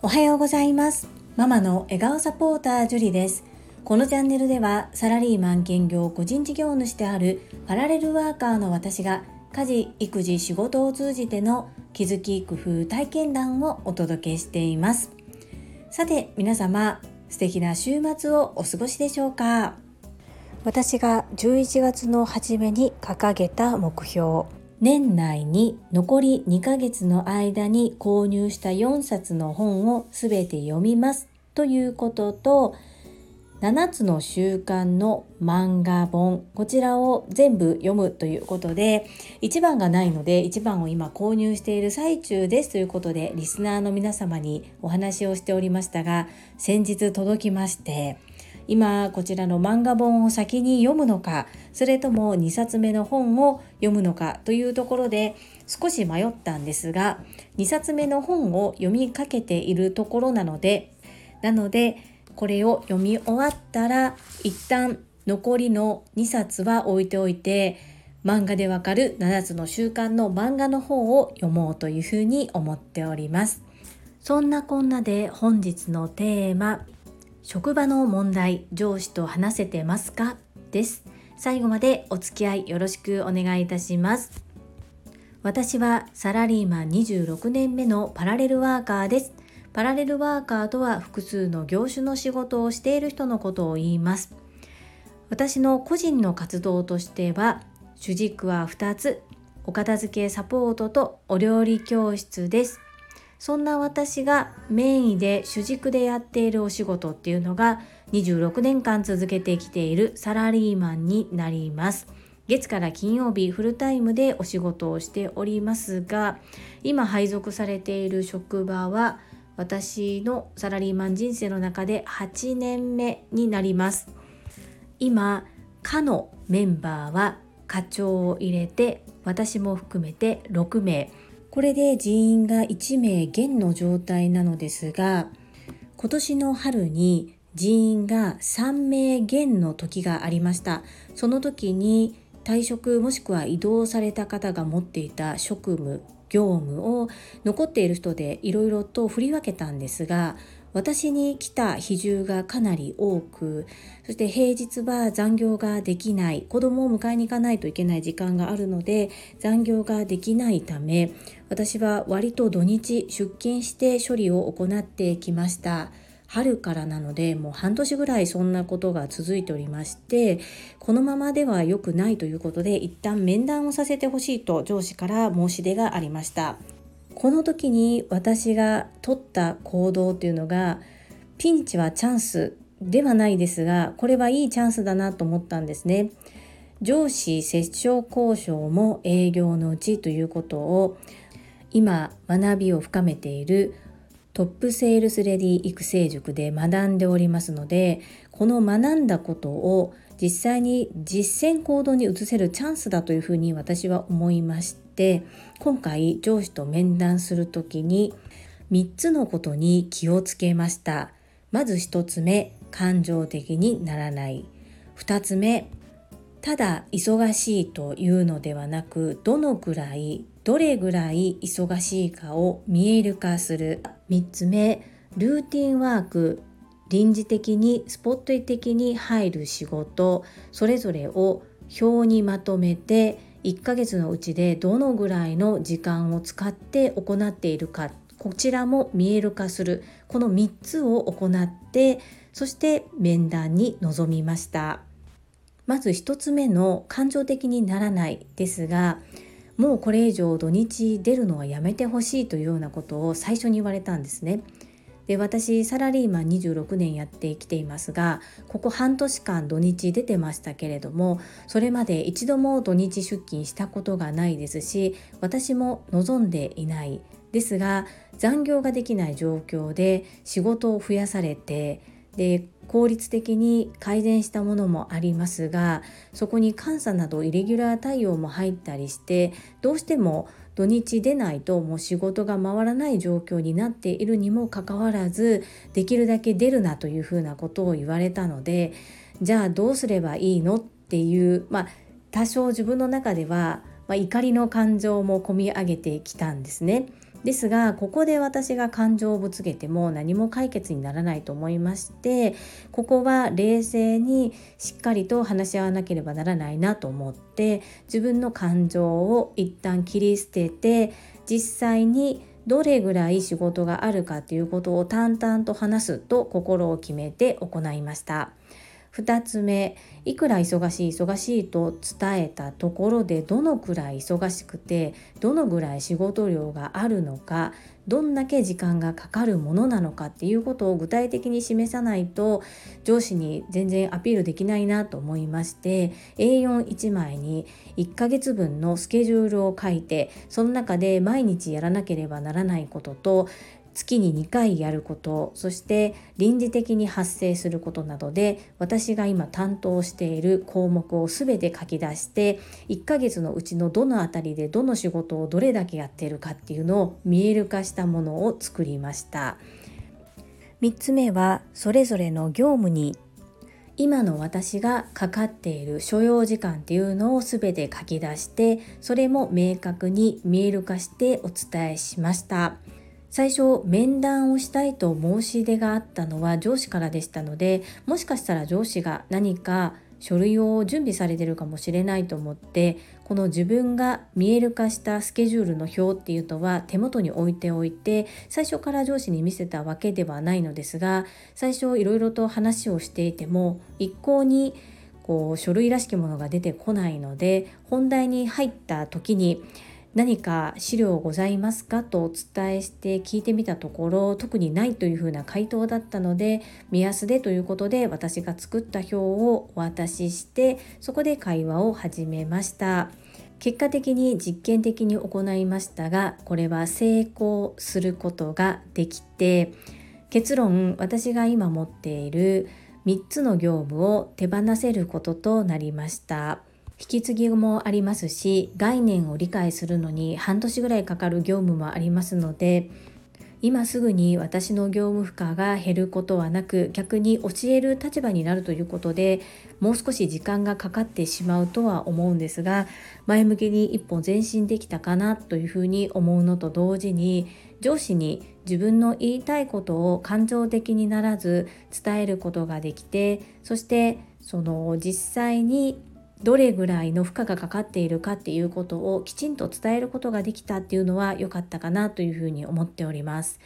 おはようございます。ママの笑顔サポータージュリです。このチャンネルではサラリーマン兼業個人事業主であるパラレルワーカーの私が家事育児仕事を通じての気づき工夫体験談をお届けしています。さて皆様素敵な週末をお過ごしでしょうか？私が11月の初めに掲げた目標。年内に残り2ヶ月の間に購入した4冊の本をすべて読みますということと7つの習慣の漫画本こちらを全部読むということで1番がないので1番を今購入している最中ですということでリスナーの皆様にお話をしておりましたが先日届きまして今こちらの漫画本を先に読むのかそれとも2冊目の本を読むのかというところで少し迷ったんですが2冊目の本を読みかけているところなのでなのでこれを読み終わったら一旦残りの2冊は置いておいて漫画でわかる7つの習慣の漫画の方を読もうというふうに思っております。そんなこんなで本日のテーマ職場の問題上司と話せてますか？です。最後までお付き合いよろしくお願いいたします。私はサラリーマン26年目のパラレルワーカーです。パラレルワーカーとは複数の業種の仕事をしている人のことを言います。私の個人の活動としては主軸は2つ。お片付けサポートとお料理教室です。そんな私がメインで主軸でやっているお仕事っていうのが26年間続けてきているサラリーマンになります。月から金曜日フルタイムでお仕事をしておりますが今配属されている職場は私のサラリーマン人生の中で8年目になります。今課のメンバーは課長を入れて私も含めて6名。これで人員が1名減の状態なのですが今年の春に人員が3名減の時がありました。その時に退職もしくは移動された方が持っていた職務業務を残っている人でいろいろと振り分けたんですが私に来た比重がかなり多くそして平日は残業ができない子供を迎えに行かないといけない時間があるので残業ができないため私は割と土日出勤して処理を行ってきました。春からなのでもう半年ぐらいそんなことが続いておりましてこのままでは良くないということで一旦面談をさせてほしいと上司から申し出がありましたこの時に私が取った行動というのがピンチはチャンスではないですがこれはいいチャンスだなと思ったんですね。上司折衝交渉も営業のうちということを今学びを深めているトップセールスレディ育成塾で学んでおりますのでこの学んだことを実際に実践行動に移せるチャンスだというふうに私は思いまして今回上司と面談する時に3つのことに気をつけました。まず1つ目感情的にならない。2つ目ただ忙しいというのではなくどのくらいどれぐらい忙しいかを見える化する。3つ目ルーティンワーク。臨時的にスポット的に入る仕事それぞれを表にまとめて1ヶ月のうちでどのぐらいの時間を使って行っているかこちらも見える化するこの3つを行ってそして面談に臨みましたまず1つ目の感情的にならないですがもうこれ以上土日出るのはやめてほしいというようなことを最初に言われたんですね。で私サラリーマン26年やってきていますがここ半年間土日出てましたけれどもそれまで一度も土日出勤したことがないですし私も望んでいない。ですが残業ができない状況で仕事を増やされてで効率的に改善したものもありますがそこに監査などイレギュラー対応も入ったりしてどうしても土日出ないともう仕事が回らない状況になっているにもかかわらずできるだけ出るなというふうなことを言われたのでじゃあどうすればいいのっていうまあ多少自分の中ではまあ、怒りの感情も込み上げてきたんですね。ですがここで私が感情をぶつけても何も解決にならないと思いましてここは冷静にしっかりと話し合わなければならないなと思って自分の感情を一旦切り捨てて実際にどれぐらい仕事があるかということを淡々と話すと心を決めて行いました。2つ目いくら忙しい忙しいと伝えたところでどのくらい忙しくてどのぐらい仕事量があるのかどんだけ時間がかかるものなのかっていうことを具体的に示さないと上司に全然アピールできないなと思いまして A41 枚に1ヶ月分のスケジュールを書いてその中で毎日やらなければならないことと月に2回やることそして臨時的に発生することなどで私が今担当している項目を全て書き出して1ヶ月のうちのどの辺りでどの仕事をどれだけやっているかっていうのを見える化したものを作りました3つ目はそれぞれの業務に今の私がかかっている所要時間っていうのを全て書き出してそれも明確に見える化してお伝えしました。最初面談をしたいと申し出があったのは上司からでしたのでもしかしたら上司が何か書類を準備されてるかもしれないと思ってこの自分が見える化したスケジュールの表っていうのは手元に置いておいて最初から上司に見せたわけではないのですが最初いろいろと話をしていても一向にこう書類らしきものが出てこないので本題に入った時に何か資料ございますかとお伝えして聞いてみたところ特にないというふうな回答だったので目安でということで私が作った表をお渡ししてそこで会話を始めました結果的に実験的に行いましたがこれは成功することができて結論私が今持っている3つの業務を手放せることとなりました。引き継ぎもありますし概念を理解するのに半年ぐらいかかる業務もありますので今すぐに私の業務負荷が減ることはなく逆に教える立場になるということでもう少し時間がかかってしまうとは思うんですが前向きに一歩前進できたかなというふうに思うのと同時に上司に自分の言いたいことを感情的にならず伝えることができてそしてその実際にどれぐらいの負荷がかかっているかっていうことをきちんと伝えることができたっていうのは良かったかなというふうに思っております。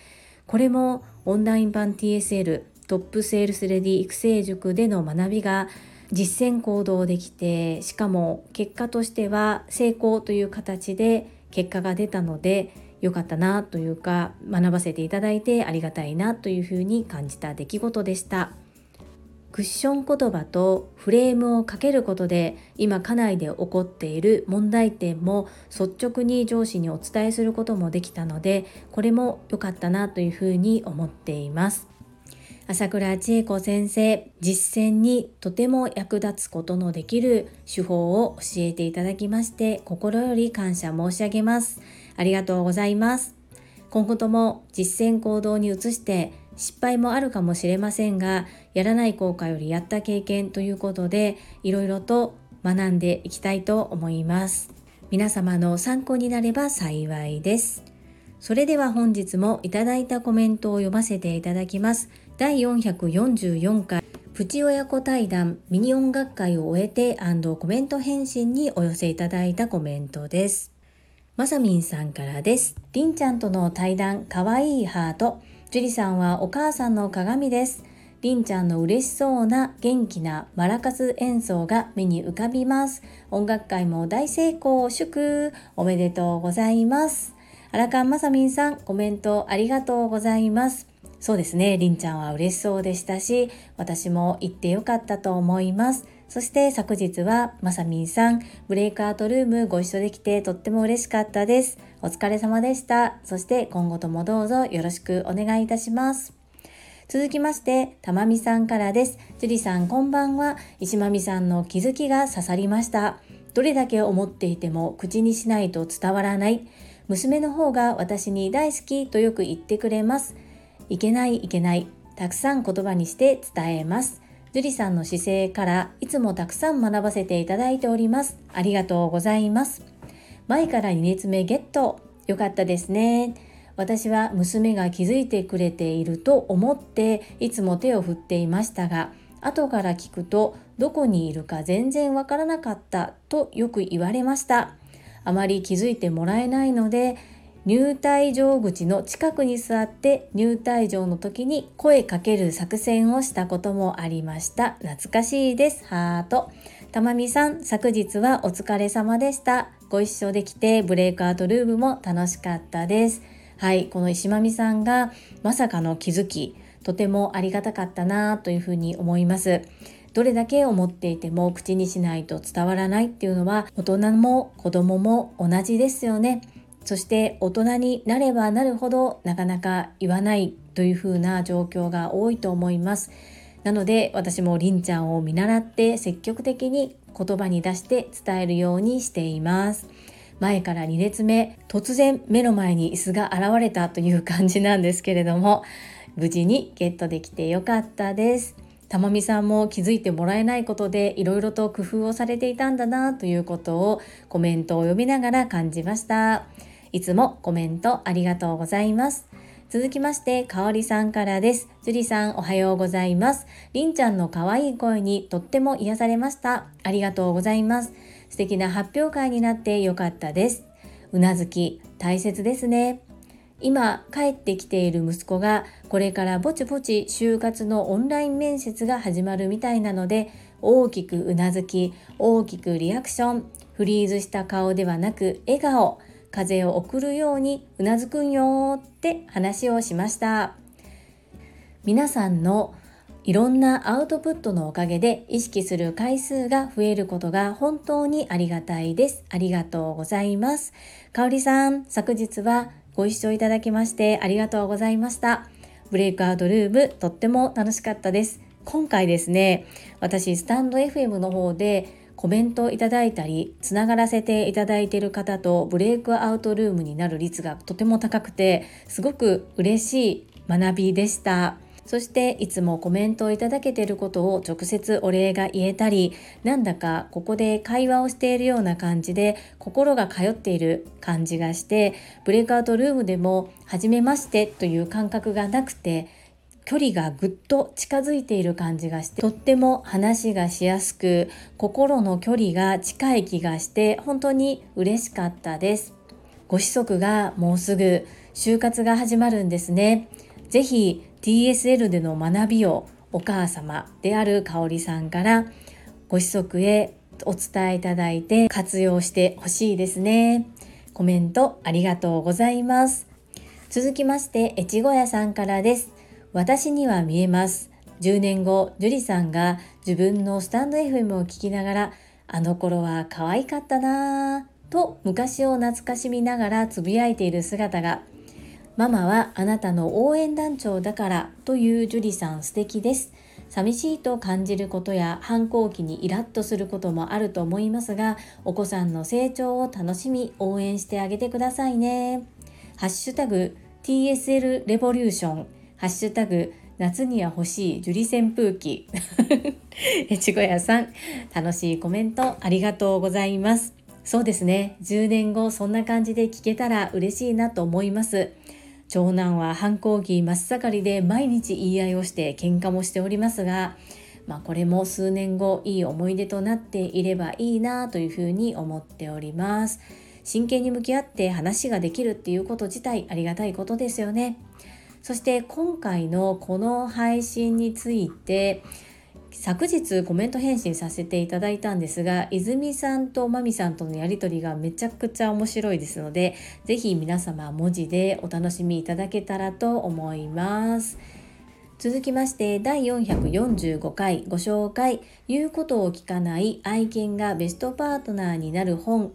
これもオンライン版 TSL トップセールスレディ育成塾での学びが実践行動できてしかも結果としては成功という形で結果が出たので良かったなというか学ばせていただいてありがたいなというふうに感じた出来事でした。クッション言葉とフレームをかけることで今家内で起こっている問題点も率直に上司にお伝えすることもできたのでこれも良かったなというふうに思っています。朝倉千恵子先生実践にとても役立つことのできる手法を教えていただきまして心より感謝申し上げます。ありがとうございます。今後とも実践行動に移して失敗もあるかもしれませんがやらない後悔よりやった経験ということでいろいろと学んでいきたいと思います。皆様の参考になれば幸いです。それでは本日もいただいたコメントを読ませていただきます。第444回プチ親子対談ミニ音楽会を終えてコメント返信にお寄せいただいたコメントです。まさみんさんからです。りんちゃんとの対談、かわいいハート。樹里さんはお母さんの鏡です。りんちゃんの嬉しそうな元気なマラカス演奏が目に浮かびます。音楽会も大成功、祝おめでとうございます。荒川まさみんさん、コメントありがとうございます。そうですね、りんちゃんは嬉しそうでしたし、私も行ってよかったと思います。そして昨日はまさみんさん、ブレイクアウトルームご一緒できてとっても嬉しかったです。お疲れ様でした。そして今後ともどうぞよろしくお願いいたします。続きまして、たまみさんからです。樹里さんこんばんは。石まみさんの気づきが刺さりました。どれだけ思っていても口にしないと伝わらない。娘の方が私に大好きとよく言ってくれます。いけないいけない。たくさん言葉にして伝えます。樹里さんの姿勢からいつもたくさん学ばせていただいております。ありがとうございます。前から2列目ゲットよかったですね私は娘が気づいてくれていると思っていつも手を振っていましたが後から聞くとどこにいるか全然わからなかったとよく言われましたあまり気づいてもらえないので入退場口の近くに座って入退場の時に声かける作戦をしたこともありました。懐かしいです。ハート。たまみさん昨日はお疲れ様でした。ご一緒できてブレイクアウトルームも楽しかったです。はいこの石まみさんがまさかの気づきとてもありがたかったなというふうに思います。どれだけ思っていても口にしないと伝わらないっていうのは大人も子供も同じですよね。そして大人になればなるほどなかなか言わないというふうな状況が多いと思います。なので私もりんちゃんを見習って積極的に言葉に出して伝えるようにしています。前から2列目突然目の前に椅子が現れたという感じなんですけれども無事にゲットできてよかったです。たまみさんも気づいてもらえないことでいろいろと工夫をされていたんだなということをコメントを読みながら感じました。いつもコメントありがとうございます続きまして、かおりさんからです。樹里さん、おはようございます。りんちゃんの可愛い声にとっても癒されました。ありがとうございます。素敵な発表会になってよかったです。うなずき、大切ですね。今帰ってきている息子がこれからぼちぼち就活のオンライン面接が始まるみたいなので大きくうなずき大きくリアクションフリーズした顔ではなく笑顔風を送るようにうなずくんよって話をしました皆さんのいろんなアウトプットのおかげで意識する回数が増えることが本当にありがたいです。ありがとうございます。かおりさん、昨日はご一緒いただきましてありがとうございました。ブレイクアウトルームとっても楽しかったです。今回ですね、私スタンド FM の方でコメントいただいたり、つながらせていただいている方とブレイクアウトルームになる率がとても高くて、すごく嬉しい学びでした。そしていつもコメントをいただけていることを直接お礼が言えたり、なんだかここで会話をしているような感じで心が通っている感じがして、ブレイクアウトルームでも初めましてという感覚がなくて、距離がぐっと近づいている感じがしてとっても話がしやすく心の距離が近い気がして本当に嬉しかったですご子息がもうすぐ就活が始まるんですねぜひ TSL での学びをお母様である香里さんからご子息へお伝えいただいて活用してほしいですね。コメントありがとうございます。続きまして、越後屋さんからです。私には見えます。10年後、樹里さんが自分のスタンド FM を聞きながら、あの頃は可愛かったなぁと昔を懐かしみながらつぶやいている姿がママはあなたの応援団長だからという樹里さん素敵です。寂しいと感じることや反抗期にイラッとすることもあると思いますが、お子さんの成長を楽しみ応援してあげてくださいね。ハッシュタグ TSL レボリューション、ハッシュタグ夏には欲しい樹里扇風機。越後屋さん、楽しいコメントありがとうございます。そうですね、10年後そんな感じで聞けたら嬉しいなと思います。長男は反抗期真っ盛りで毎日言い合いをして喧嘩もしておりますが、まあ、これも数年後いい思い出となっていればいいなというふうに思っております。真剣に向き合って話ができるっていうこと自体ありがたいことですよね。そして今回のこの配信について昨日コメント返信させていただいたんですが泉さんとまみさんとのやり取りがめちゃくちゃ面白いですので是非皆様文字でお楽しみいただけたらと思います。続きまして第445回ご紹介言うことを聞かない愛犬がベストパートナーになる本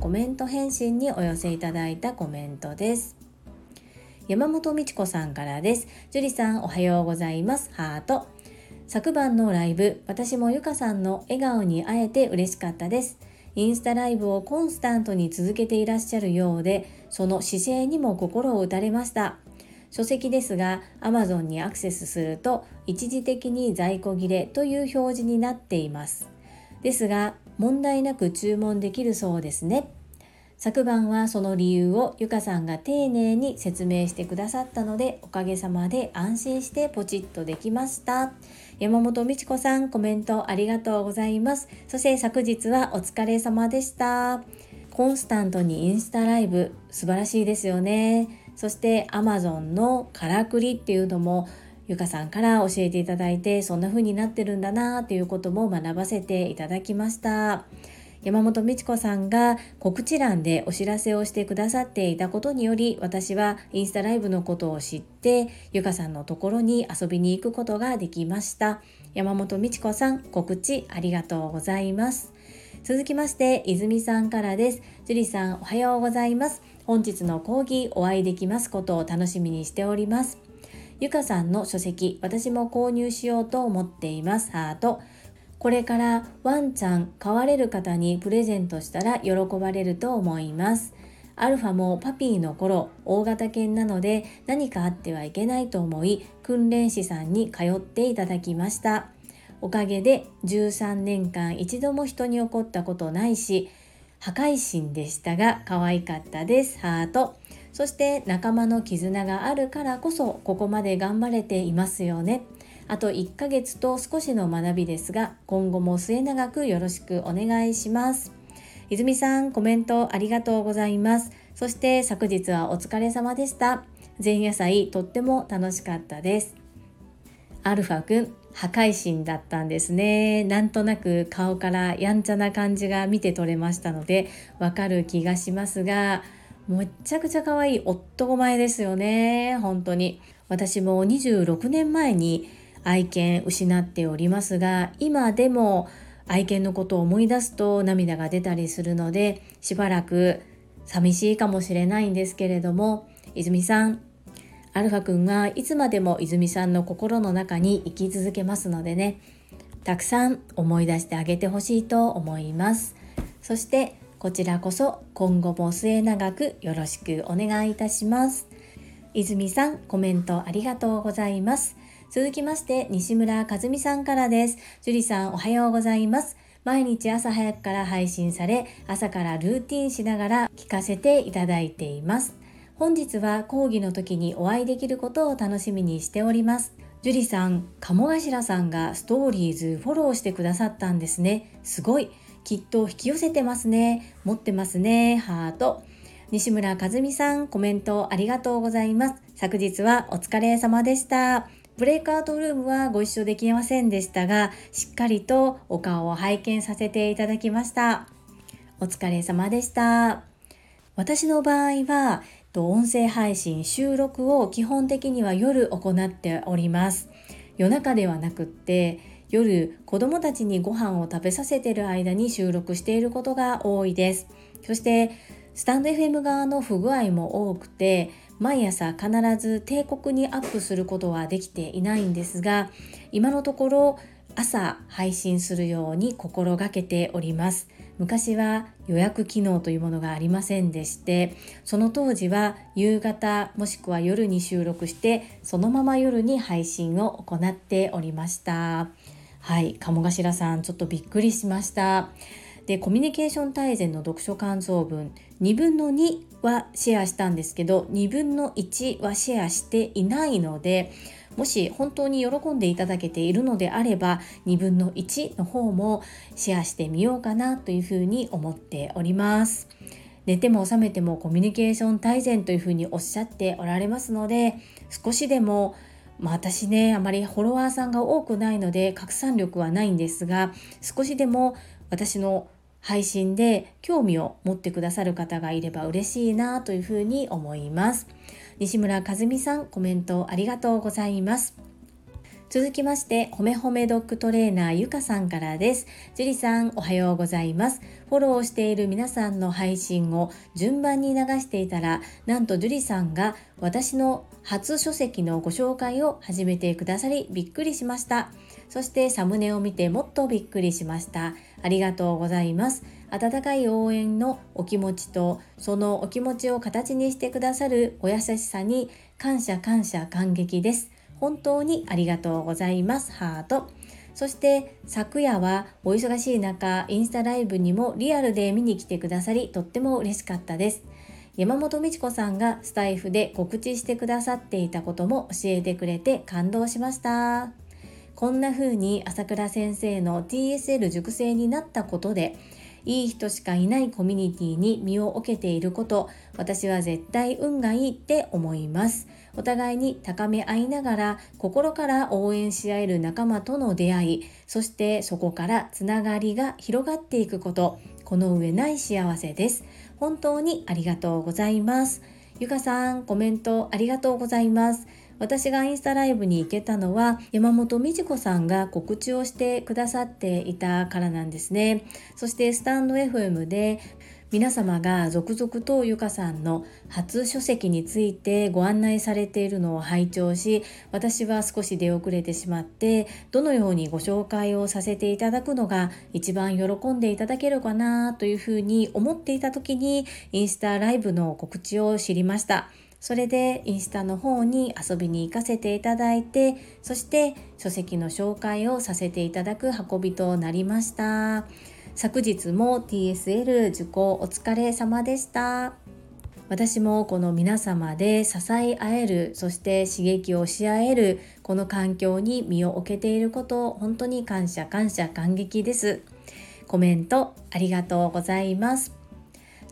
コメント返信にお寄せいただいたコメントです。山本美智子さんからです樹里さんおはようございますハート昨晩のライブ、私もゆかさんの笑顔に会えて嬉しかったです。インスタライブをコンスタントに続けていらっしゃるようで、その姿勢にも心を打たれました。書籍ですが、Amazon にアクセスすると、一時的に在庫切れという表示になっています。ですが、問題なく注文できるそうですね。昨晩はその理由をゆかさんが丁寧に説明してくださったのでおかげさまで安心してポチッとできました。山本美智子さんコメントありがとうございます。そして昨日はお疲れ様でした。コンスタントにインスタライブ素晴らしいですよね。そして Amazon のからくりっていうのもゆかさんから教えていただいてそんな風になってるんだなっていうことも学ばせていただきました。山本美智子さんが告知欄でお知らせをしてくださっていたことにより私はインスタライブのことを知ってゆかさんのところに遊びに行くことができました。山本美智子さん告知ありがとうございます。続きまして泉さんからです。樹里さんおはようございます。本日の講義お会いできますことを楽しみにしております。ゆかさんの書籍私も購入しようと思っています。ハート。これからワンちゃん飼われる方にプレゼントしたら喜ばれると思います。アルファもパピーの頃大型犬なので何かあってはいけないと思い訓練士さんに通っていただきました。おかげで13年間一度も人に起こったことないし破壊神でしたが可愛かったです。ハート。そして仲間の絆があるからこそここまで頑張れていますよね。あと1ヶ月と少しの学びですが、今後も末永くよろしくお願いします。泉さん、コメントありがとうございます。そして昨日はお疲れ様でした。前夜祭とっても楽しかったです。アルファくん、破壊神だったんですね。なんとなく顔からやんちゃな感じが見て取れましたので、わかる気がしますが、むっちゃくちゃ可愛い男前ですよね。本当に。私も26年前に愛犬失っておりますが今でも愛犬のことを思い出すと涙が出たりするのでしばらく寂しいかもしれないんですけれども泉さんアルファくんはいつまでも泉さんの心の中に生き続けますのでねたくさん思い出してあげてほしいと思います。そしてこちらこそ今後も末永くよろしくお願いいたします。泉さんコメントありがとうございます。続きまして西村和美さんからです。樹里さんおはようございます。毎日朝早くから配信され、朝からルーティンしながら聞かせていただいています。本日は講義の時にお会いできることを楽しみにしております。樹里さん、鴨頭さんがストーリーズフォローしてくださったんですね。すごい。きっと引き寄せてますね。持ってますね。ハート。西村和美さん、コメントありがとうございます。昨日はお疲れ様でした。ブレイクアウトルームはご一緒できませんでしたが、しっかりとお顔を拝見させていただきました。お疲れ様でした。私の場合は、音声配信、収録を基本的には夜行っております。夜中ではなくって、夜子供たちにご飯を食べさせている間に収録していることが多いです。そしてスタンド FM 側の不具合も多くて毎朝必ず帝国にアップすることはできていないんですが今のところ朝配信するように心がけております。昔は予約機能というものがありませんでしてその当時は夕方もしくは夜に収録してそのまま夜に配信を行っておりました。はい鴨頭さんちょっとびっくりしました。でコミュニケーション大全の読書感想文2分の2はシェアしたんですけど2分の1はシェアしていないのでもし本当に喜んでいただけているのであれば2分の1の方もシェアしてみようかなというふうに思っております。寝ても覚めてもコミュニケーション大全というふうにおっしゃっておられますので少しでもまあ、私ねあまりフォロワーさんが多くないので拡散力はないんですが少しでも私の配信で興味を持ってくださる方がいれば嬉しいなというふうに思います。西村和美さん、コメントありがとうございます。続きまして、ほめほめドッグトレーナーゆかさんからです。樹里さん、おはようございます。フォローしている皆さんの配信を順番に流していたら、なんと樹里さんが私の初書籍のご紹介を始めてくださり、びっくりしました。そしてサムネを見てもっとびっくりしました。ありがとうございます。温かい応援のお気持ちと、そのお気持ちを形にしてくださるお優しさに感謝感謝感激です。本当にありがとうございます。ハート。そして昨夜はお忙しい中インスタライブにもリアルで見に来てくださりとっても嬉しかったです山本美智子さんがスタイフで告知してくださっていたことも教えてくれて感動しましたこんな風に朝倉先生の TSL 熟成になったことでいい人しかいないコミュニティに身を置けていること私は絶対運がいいって思います。お互いに高め合いながら心から応援し合える仲間との出会いそしてそこからつながりが広がっていくことこの上ない幸せです。本当にありがとうございます。ゆかさんコメントありがとうございます。私がインスタライブに行けたのは山本美智子さんが告知をしてくださっていたからなんですねそしてスタンド FM で皆様が続々とゆかさんの初書籍についてご案内されているのを拝聴し私は少し出遅れてしまってどのようにご紹介をさせていただくのが一番喜んでいただけるかなというふうに思っていた時にインスタライブの告知を知りました。それでインスタの方に遊びに行かせていただいてそして書籍の紹介をさせていただく運びとなりました。昨日も TSL 受講お疲れ様でした。私もこの皆様で支え合えるそして刺激をし合えるこの環境に身を置けていること本当に感謝感謝感激です。コメントありがとうございます。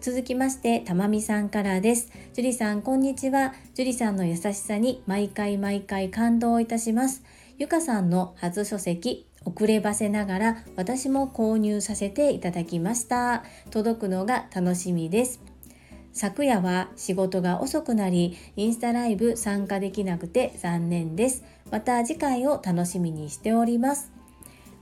続きまして、たまみさんからです。樹里さん、こんにちは。樹里さんの優しさに毎回毎回感動いたします。ゆかさんの初書籍、遅ればせながら私も購入させていただきました。届くのが楽しみです。昨夜は仕事が遅くなり、インスタライブ参加できなくて残念です。また次回を楽しみにしております。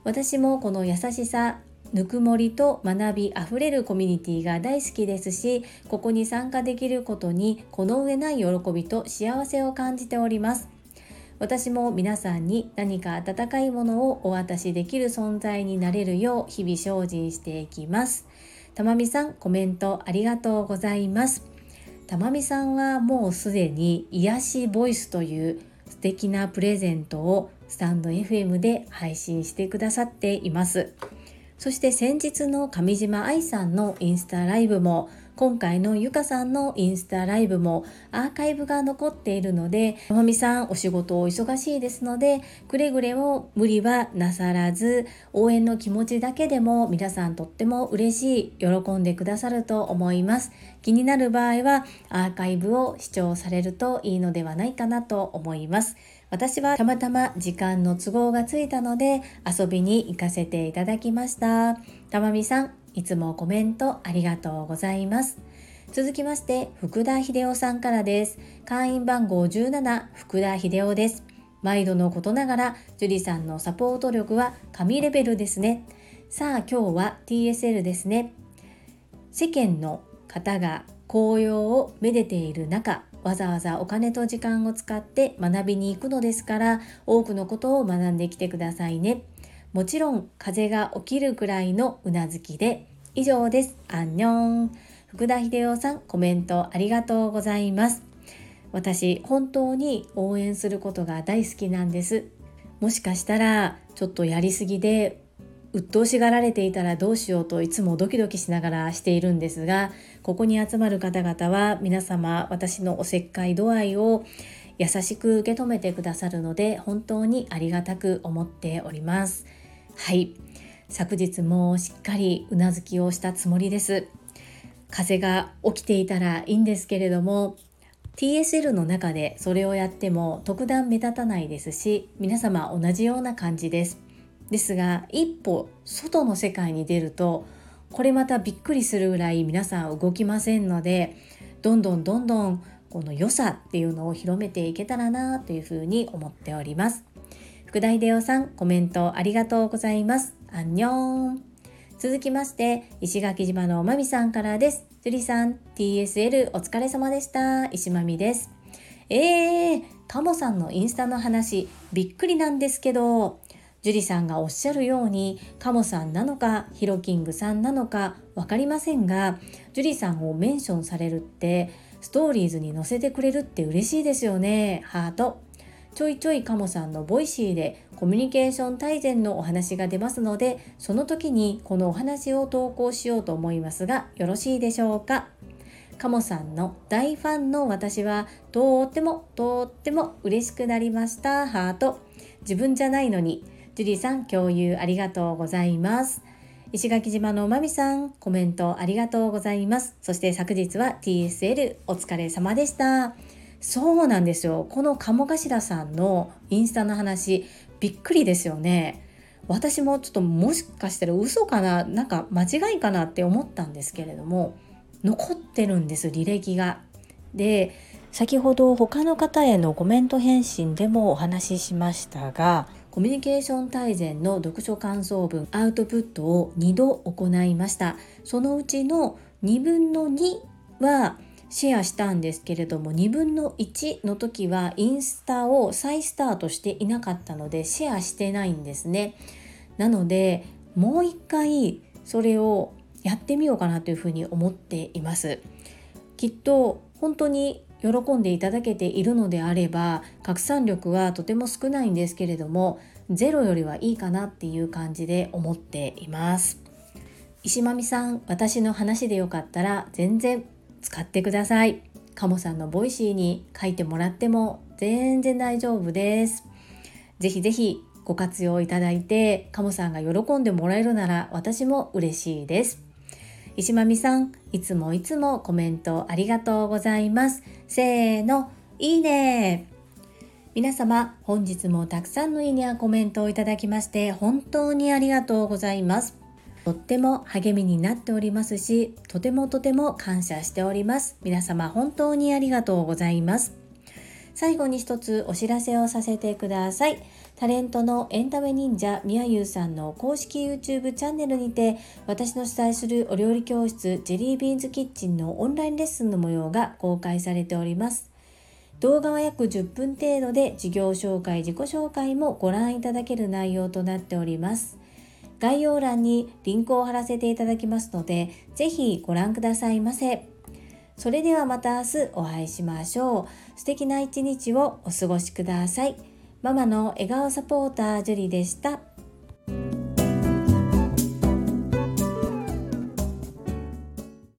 私もこの優しさ、ぬくもりと学びあふれるコミュニティが大好きですしここに参加できることにこの上ない喜びと幸せを感じております。私も皆さんに何か温かいものをお渡しできる存在になれるよう日々精進していきます。たまみさんコメントありがとうございます。たまみさんはもうすでに癒しボイスという素敵なプレゼントをスタンド FM で配信してくださっています。そして先日の上島愛さんのインスタライブも今回のゆかさんのインスタライブもアーカイブが残っているので、まみさんお仕事お忙しいですので、くれぐれも無理はなさらず、応援の気持ちだけでも皆さんとっても嬉しい、喜んでくださると思います。気になる場合はアーカイブを視聴されるといいのではないかなと思います。私はたまたま時間の都合がついたので遊びに行かせていただきました。たまみさん、いつもコメントありがとうございます。続きまして、福田秀夫さんからです。会員番号17、福田秀夫です。毎度のことながら、樹里さんのサポート力は神レベルですね。さあ、今日は TSL ですね。世間の方が紅葉をめでている中、わざわざお金と時間を使って学びに行くのですから多くのことを学んできてくださいね。もちろん風が起きるくらいのうなずきで以上です。アンニョン。福田秀夫さんコメントありがとうございます。私本当に応援することが大好きなんです。もしかしたらちょっとやりすぎで鬱陶しがられていたらどうしようといつもドキドキしながらしているんですがここに集まる方々は皆様私のおせっかい度合いを優しく受け止めてくださるので本当にありがたく思っております。はい。昨日もしっかりうなずきをしたつもりです。風が起きていたらいいんですけれども TSL の中でそれをやっても特段目立たないですし皆様同じような感じです。ですが一歩外の世界に出るとこれまたびっくりするぐらい皆さん動きませんのでどんどんどんどんこの良さっていうのを広めていけたらなというふうに思っております。福田秀夫さんコメントありがとうございます。アンニョン。続きまして石垣島のおまみさんからです。樹里さん TSL お疲れ様でした。石まみです。えー、タモさんのインスタの話びっくりなんですけど樹里さんがおっしゃるようにカモさんなのかヒロキングさんなのか分かりませんが樹里さんをメンションされるってストーリーズに載せてくれるって嬉しいですよね。ハート。ちょいちょいカモさんの Voicy でコミュニケーション大全のお話が出ますのでその時にこのお話を投稿しようと思いますがよろしいでしょうか？カモさんの大ファンの私はとってもとっても嬉しくなりました。ハート。自分じゃないのにジュリーさん共有ありがとうございます。石垣島のまみさんコメントありがとうございます。そして昨日は TSL お疲れ様でした。そうなんですよ。この鴨頭さんのインスタの話びっくりですよね。私もちょっともしかしたら嘘かななんか間違いかなって思ったんですけれども残ってるんです履歴が。で先ほど他の方へのコメント返信でもお話ししましたがコミュニケーション大全の読書感想文アウトプットを2度行いました。そのうちの2分の2はシェアしたんですけれども2分の1の時はインスタを再スタートしていなかったのでシェアしてないんですね。なのでもう一回それをやってみようかなというふうに思っています。きっと本当に喜んでいただけているのであれば拡散力はとても少ないんですけれどもゼロよりはいいかなっていう感じで思っています。石間美さん私の話でよかったら全然使ってください。カモさんの Voicy に書いてもらっても全然大丈夫です。ぜひぜひご活用いただいてカモさんが喜んでもらえるなら私も嬉しいです。石間美さんいつもいつもコメントありがとうございますせーのいいね皆様本日もたくさんのいいねやコメントをいただきまして本当にありがとうございますとっても励みになっておりますし、とてもとても感謝しております。皆様本当にありがとうございます。最後に一つお知らせをさせてください。タレントのエンタメ忍者みやゆうさんの公式 YouTube チャンネルにて私の主催するお料理教室ジェリービーンズキッチンのオンラインレッスンの模様が公開されております。動画は約10分程度で事業紹介、自己紹介もご覧いただける内容となっております。概要欄にリンクを貼らせていただきますので、ぜひご覧くださいませ。それではまた明日お会いしましょう。素敵な一日をお過ごしください。ママの笑顔サポータージュリでした。